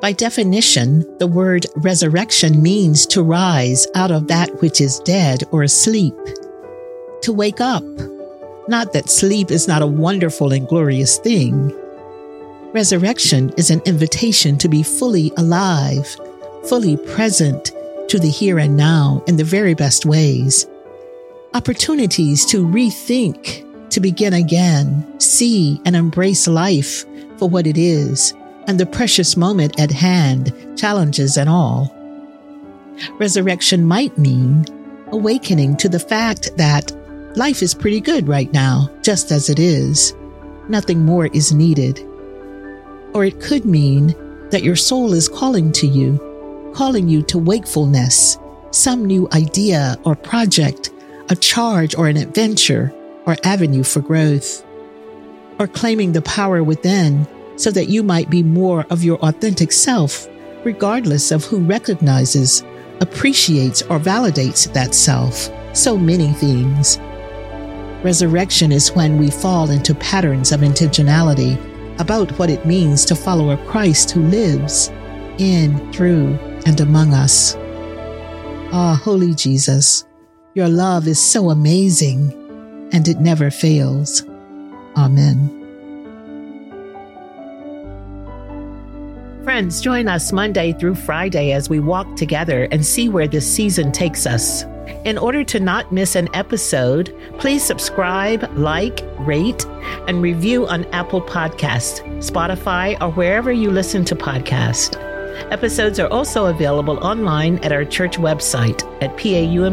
By definition, the word resurrection means to rise out of that which is dead or asleep, to wake up. Not that sleep is not a wonderful and glorious thing. Resurrection is an invitation to be fully alive, fully present to the here and now in the very best ways. Opportunities to rethink, to begin again, see and embrace life for what it is and the precious moment at hand, challenges and all. Resurrection might mean awakening to the fact that life is pretty good right now, just as it is. Nothing more is needed. Or it could mean that your soul is calling to you, calling you to wakefulness, some new idea or project, a charge or an adventure or avenue for growth. Or claiming the power within so that you might be more of your authentic self, regardless of who recognizes, appreciates, or validates that self. So many things. Resurrection is when we fall into patterns of intentionality about what it means to follow a Christ who lives in, through, and among us. Ah, Holy Jesus, your love is so amazing and it never fails. Amen. Friends, join us Monday through Friday as we walk together and see where this season takes us. In order to not miss an episode, please subscribe, like, rate, and review on Apple Podcast, Spotify, or wherever you listen to podcasts. Episodes are also available online at our church website at paumcnyc.org.